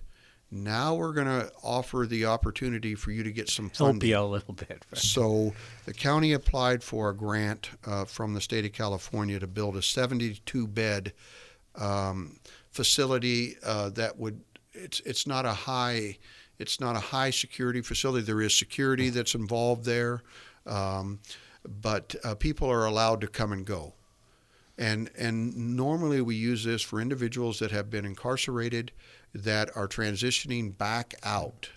Now we're going to offer the opportunity for you to get some funding. Help you a little bit. So the county applied for a grant uh, from the state of California to build a 72 bed um, facility uh, that would. It's it's not a high it's not a high security facility. There is security that's involved there, um, but uh, people are allowed to come and go. And, and normally we use this for individuals that have been incarcerated that are transitioning back out.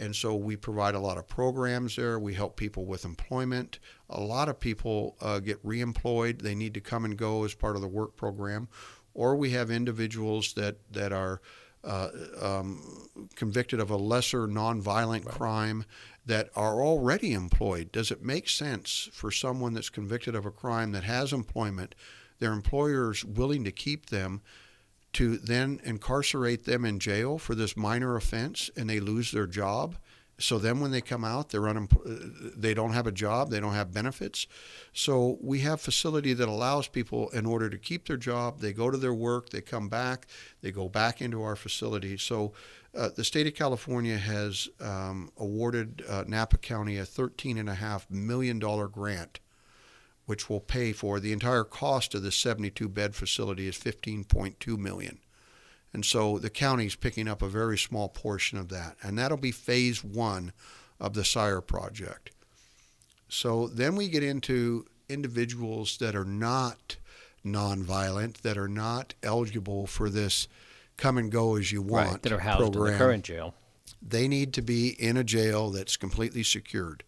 And so we provide a lot of programs there. We help people with employment. A lot of people uh, get reemployed. They need to come and go as part of the work program. Or we have individuals that, that are uh, um, convicted of a lesser nonviolent right. crime that are already employed. Does it make sense for someone that's convicted of a crime that has employment, their employers willing to keep them, to then incarcerate them in jail for this minor offense and they lose their job? So then when they come out, they're unemployed, they don't have a job, they don't have benefits. So we have facility that allows people in order to keep their job, they go to their work, they come back, they go back into our facility. So uh, the state of California has um, awarded uh, Napa County a $13.5 million grant, which will pay for the entire cost of the 72 bed facility is $15.2 million. And so the county's picking up a very small portion of that. And that'll be phase one of the Syar project. So then we get into individuals that are not nonviolent, that are not eligible for this come and go as you want right, that are housed program. in the current jail. They need to be in a jail that's completely secured.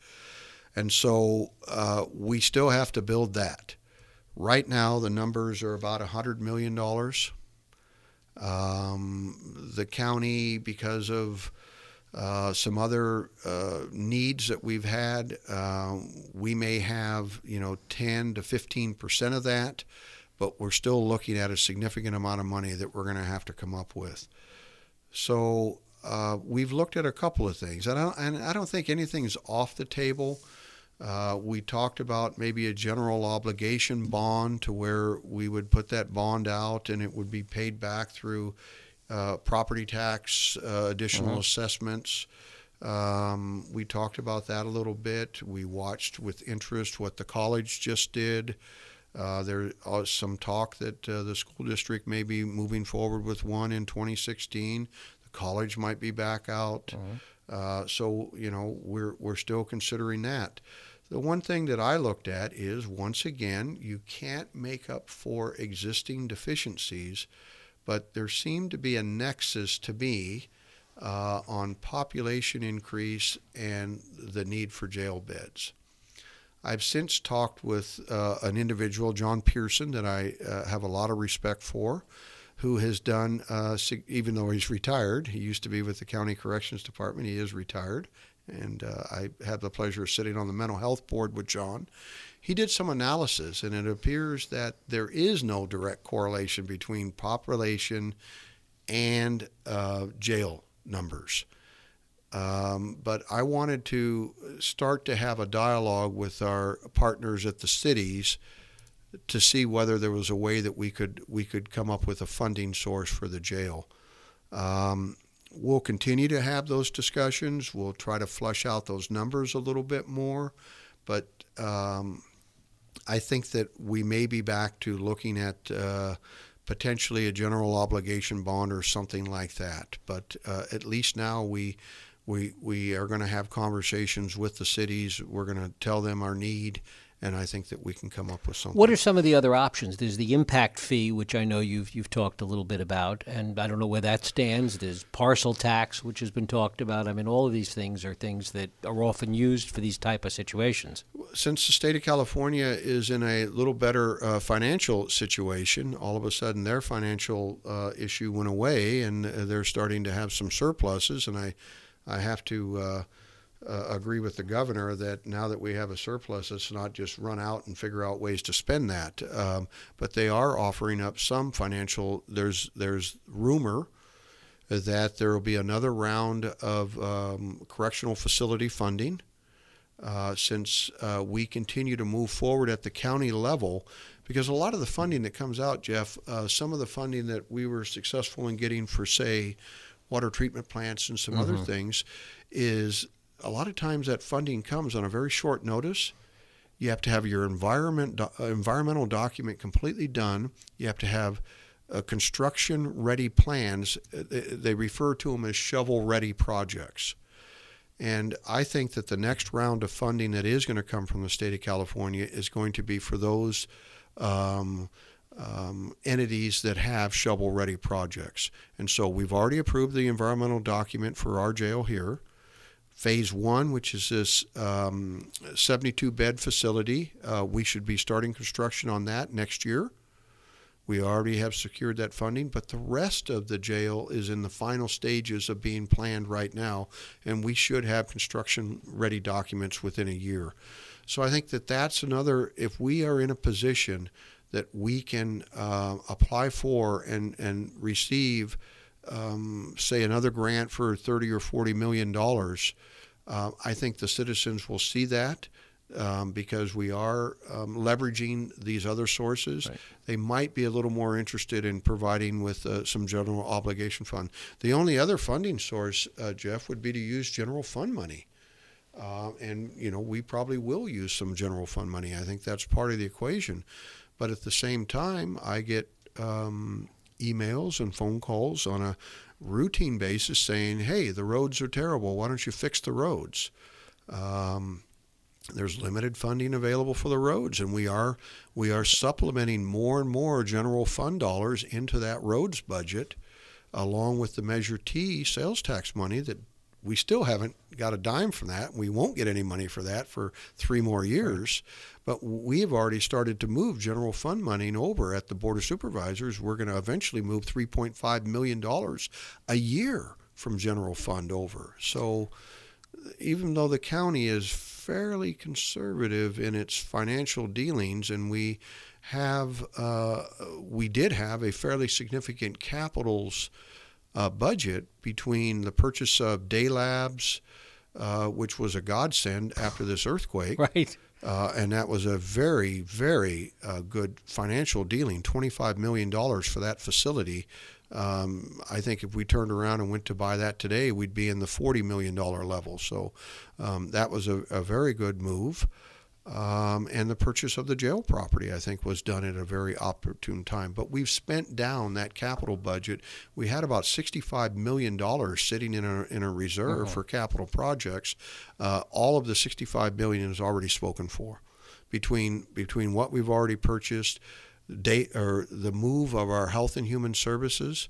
And so uh, we still have to build that. Right now, the numbers are about $100 million um, the county, because of uh, some other uh, needs that we've had, uh, we may have you know 10 to 15 percent of that, but we're still looking at a significant amount of money that we're going to have to come up with. So uh, we've looked at a couple of things, and I, don't, and I don't think anything's off the table. Uh, we talked about maybe a general obligation bond to where we would put that bond out and it would be paid back through uh, property tax, uh, additional mm-hmm. assessments. Um, we talked about that a little bit. We watched with interest what the college just did. Uh, there was some talk that uh, the school district may be moving forward with one in 2016. The college might be back out. Mm-hmm. Uh, so you know we're we're still considering that. The one thing that I looked at is once again, you can't make up for existing deficiencies, but there seemed to be a nexus to me uh, on population increase and the need for jail beds. I've since talked with uh, an individual, John Pearson, that I uh, have a lot of respect for, who has done, uh, even though he's retired, he used to be with the County Corrections Department, he is retired, and uh, I had the pleasure of sitting on the mental health board with John. He did some analysis, and it appears that there is no direct correlation between population and uh, jail numbers. Um, but I wanted to start to have a dialogue with our partners at the cities to see whether there was a way that we could we could come up with a funding source for the jail. Um, we'll continue to have those discussions. We'll try to flush out those numbers a little bit more, but um, I think that we may be back to looking at uh, potentially a general obligation bond or something like that. But uh, at least now we we we are going to have conversations with the cities. We're going to tell them our need and I think that we can come up with something. What are some of the other options? There's the impact fee, which I know you've you've talked a little bit about, and I don't know where that stands. There's parcel tax, which has been talked about. I mean, all of these things are things that are often used for these type of situations. Since the state of California is in a little better uh, financial situation, all of a sudden their financial uh, issue went away, and uh, they're starting to have some surpluses, and I, I have to uh, uh, agree with the governor that now that we have a surplus, it's not just run out and figure out ways to spend that. Um, but they are offering up some financial. There's there's rumor that there will be another round of um, correctional facility funding. uh, since uh, we continue to move forward at the county level. Because a lot of the funding that comes out, Jeff, uh, some of the funding that we were successful in getting for, say, water treatment plants and some mm-hmm. other things, is a lot of times that funding comes on a very short notice. You have to have your environment uh, environmental document completely done. You have to have uh, construction ready plans. Uh, they refer to them as shovel ready projects. And I think that the next round of funding that is going to come from the state of California is going to be for those um, um, entities that have shovel ready projects. And so we've already approved the environmental document for our jail here. Phase one, which is this um, 72 bed facility, uh, we should be starting construction on that next year. We already have secured that funding, but the rest of the jail is in the final stages of being planned right now, and we should have construction ready documents within a year. So I think that that's another, if we are in a position that we can uh, apply for and, and receive, um, say, another grant for 30 or 40 million dollars, uh, I think the citizens will see that um, because we are um, leveraging these other sources. Right. They might be a little more interested in providing with uh, some general obligation fund. The only other funding source, uh, Jeff, would be to use general fund money. Uh, and you know we probably will use some general fund money. I think that's part of the equation. But at the same time, I get um, emails and phone calls on a routine basis saying, "Hey, the roads are terrible. Why don't you fix the roads?" Um, there's limited funding available for the roads, and we are we are supplementing more and more general fund dollars into that roads budget, along with the Measure T sales tax money that we still haven't got a dime from that. We won't get any money for that for three more years. But we've already started to move general fund money over at the Board of Supervisors. We're going to eventually move $3.5 million a year from general fund over. So even though the county is fairly conservative in its financial dealings, and we have uh, we did have a fairly significant capitals uh, budget between the purchase of Dey Labs, uh, which was a godsend after this earthquake, right. Uh, and that was a very, very uh, good financial dealing. $25 million for that facility um, I think if we turned around and went to buy that today, we'd be in the $40 million level. So um, that was a, a, very good move. Um, and the purchase of the jail property, I think, was done at a very opportune time. But we've spent down that capital budget. We had about $65 million sitting in a, in a reserve uh-huh. for capital projects. Uh, all of the 65 million is already spoken for. Between, between what we've already purchased, date or the move of our health and human services.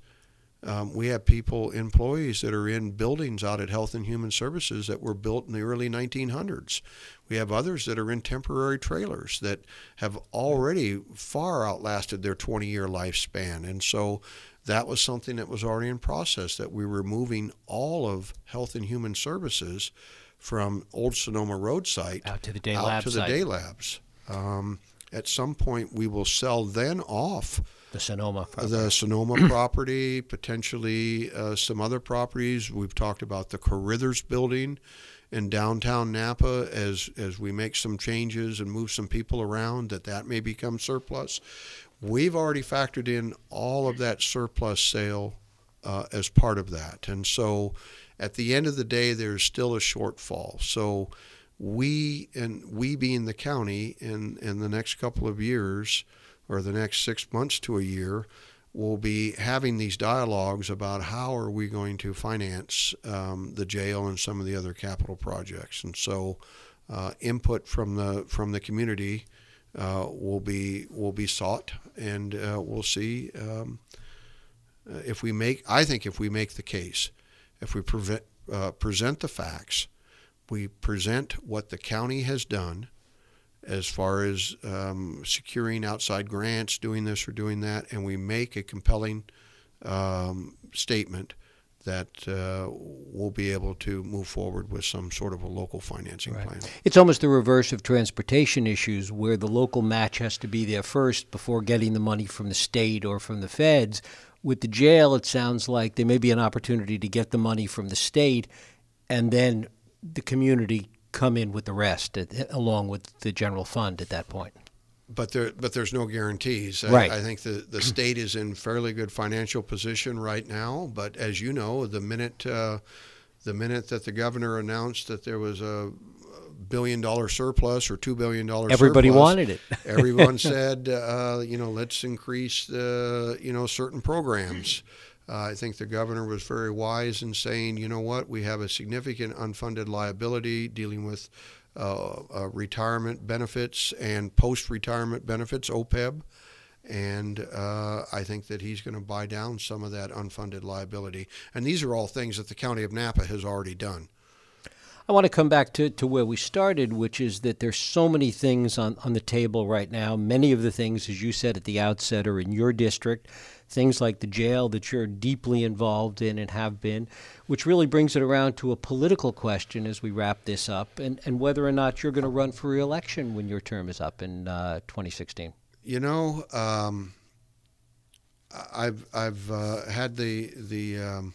Um, we have people, employees that are in buildings out at Health and Human Services that were built in the early 1900s. We have others that are in temporary trailers that have already far outlasted their 20 year lifespan. And so that was something that was already in process that we were moving all of Health and Human Services from Old Sonoma Road site out to the day out lab to the Dey labs. Um, at some point we will sell then off the Sonoma property. the Sonoma property, potentially uh, some other properties. We've talked about the Carithers building in downtown Napa as as we make some changes and move some people around that that may become surplus. We've already factored in all of that surplus sale uh, as part of that, and so at the end of the day, there's still a shortfall. So we and we being the county in in the next couple of years or the next six months to a year we'll be having these dialogues about how are we going to finance um, the jail and some of the other capital projects. And so uh, input from the from the community uh, will be will be sought and uh, we'll see um, if we make I think if we make the case if we prevent, uh, present the facts we present what the county has done as far as um, securing outside grants, doing this or doing that, and we make a compelling um, statement that uh, we'll be able to move forward with some sort of a local financing right. plan. It's almost the reverse of transportation issues where the local match has to be there first before getting the money from the state or from the feds. With the jail, it sounds like there may be an opportunity to get the money from the state and then the community come in with the rest, along with the general fund at that point but there but there's no guarantees. Right. I, I, think the the state is in fairly good financial position right now. But as you know, the minute uh, the minute that the governor announced that there was a billion dollar surplus or two billion dollar everybody surplus, wanted it. everyone said, uh, you know, let's increase the you know certain programs. Uh, I think the governor was very wise in saying, you know what, we have a significant unfunded liability dealing with uh, uh, retirement benefits and post retirement benefits, OPEB. And uh, I think that he's going to buy down some of that unfunded liability. And these are all things that the county of Napa has already done. I want to come back to, to where we started, which is that there's so many things on, on the table right now. Many of the things, as you said at the outset, are in your district. Things like the jail that you're deeply involved in and have been, which really brings it around to a political question as we wrap this up, and, and whether or not you're going to run for reelection when your term is up in uh, 2016. You know, um, I've I've uh, had the the um,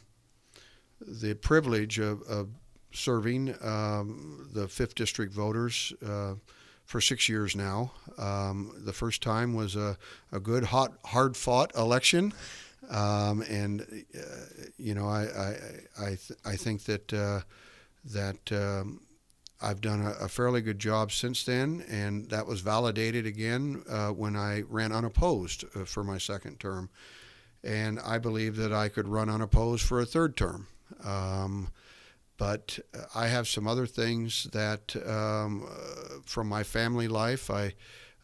the privilege of, of serving um, the fifth district voters uh, for six years now. Um, the first time was a, a good, hot, hard fought election. Um, and uh, you know, I I I, th- I think that uh, that um, I've done a, a, fairly good job since then, and that was validated again uh, when I ran unopposed uh, for my second term, and I believe that I could run unopposed for a third term. But I have some other things that um, uh, from my family life. I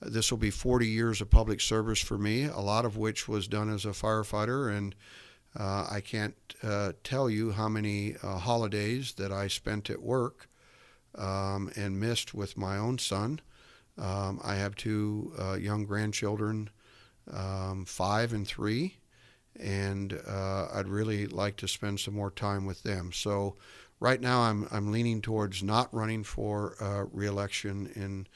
this will be 40 years of public service for me, a lot of which was done as a firefighter, and uh, I can't uh, tell you how many uh, holidays that I spent at work um, and missed with my own son. Um, I have two uh, young grandchildren, um, five and three, and uh, I'd really like to spend some more time with them. So right now I'm I'm leaning towards not running for uh, reelection in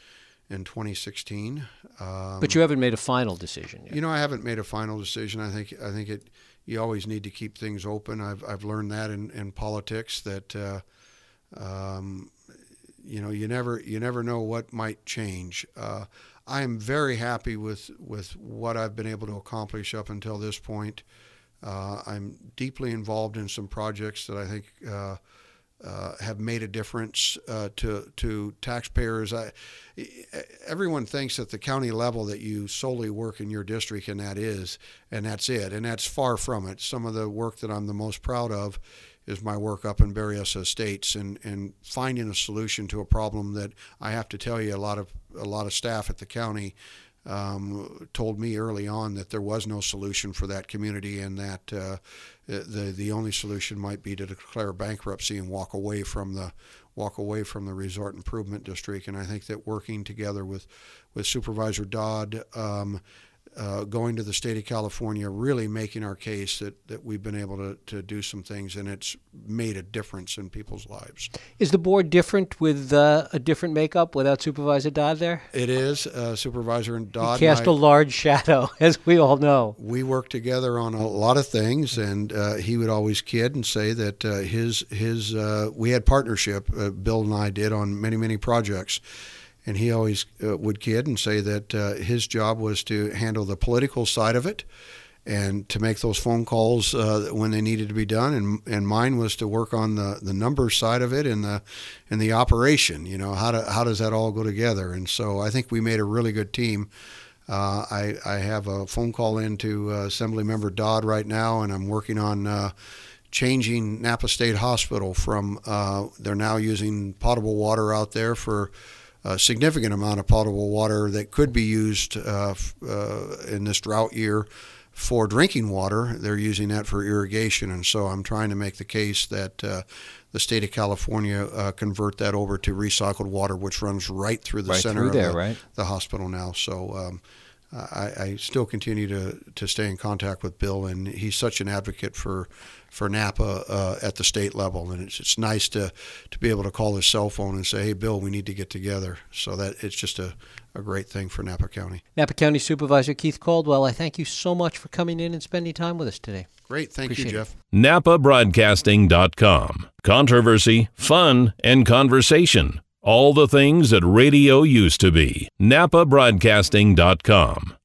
in 2016. Um, but you haven't made a final decision yet. You know, I haven't made a final decision. I think I think it. You always need to keep things open. I've I've learned that in, in politics that. Uh, um, you know, you never you never know what might change. Uh, I am very happy with with what I've been able to accomplish up until this point. Uh, I'm deeply involved in some projects that I think uh, have made a difference uh, to to taxpayers. I, everyone thinks at the county level that you solely work in your district, and that is, and that's it, and that's far from it. Some of the work that I'm the most proud of is my work up in Berryessa Estates and, and finding a solution to a problem that I have to tell you a lot of a lot of staff at the county um, told me early on that there was no solution for that community and that uh, the the only solution might be to declare bankruptcy and walk away from the walk away from the resort improvement district. And I think that working together with with Supervisor Dodd. Um, uh, going to the state of California, really making our case that, that we've been able to, to do some things and it's made a difference in people's lives. Is the board different with uh, a different makeup without Supervisor Dodd there? It is. Uh, Supervisor and Dodd he cast a large shadow, as we all know. We worked together on a lot of things, and uh, he would always kid and say that uh, his his uh, we had partnership. Bill and I did on many many projects and he always uh, would kid and say that uh, his job was to handle the political side of it and to make those phone calls uh, when they needed to be done. And and mine was to work on the the numbers side of it and the and the operation you know how do, how does that all go together? And so I think we made a really good team. Uh, I I have a phone call into uh, Assembly Member Dodd right now and I'm working on uh, changing Napa State Hospital from they're now using potable water out there for a significant amount of potable water that could be used uh, uh, in this drought year for drinking water. They're using that for irrigation, and so I'm trying to make the case that uh, the state of California uh, convert that over to recycled water, which runs right through the right center through of the, right? the, hospital now. So. Um, I, I, still continue to, to stay in contact with Bill, and he's such an advocate for for Napa uh, at the state level, and it's it's nice to to be able to call his cell phone and say, "Hey, Bill, we need to get together." So that it's just a, a great thing for Napa County. Napa County Supervisor Keith Caldwell, I thank you so much for coming in and spending time with us today. Great, thank Appreciate you, Jeff. NapaBroadcasting.com. Controversy, fun, and conversation. All the things that radio used to be. NapaBroadcasting.com.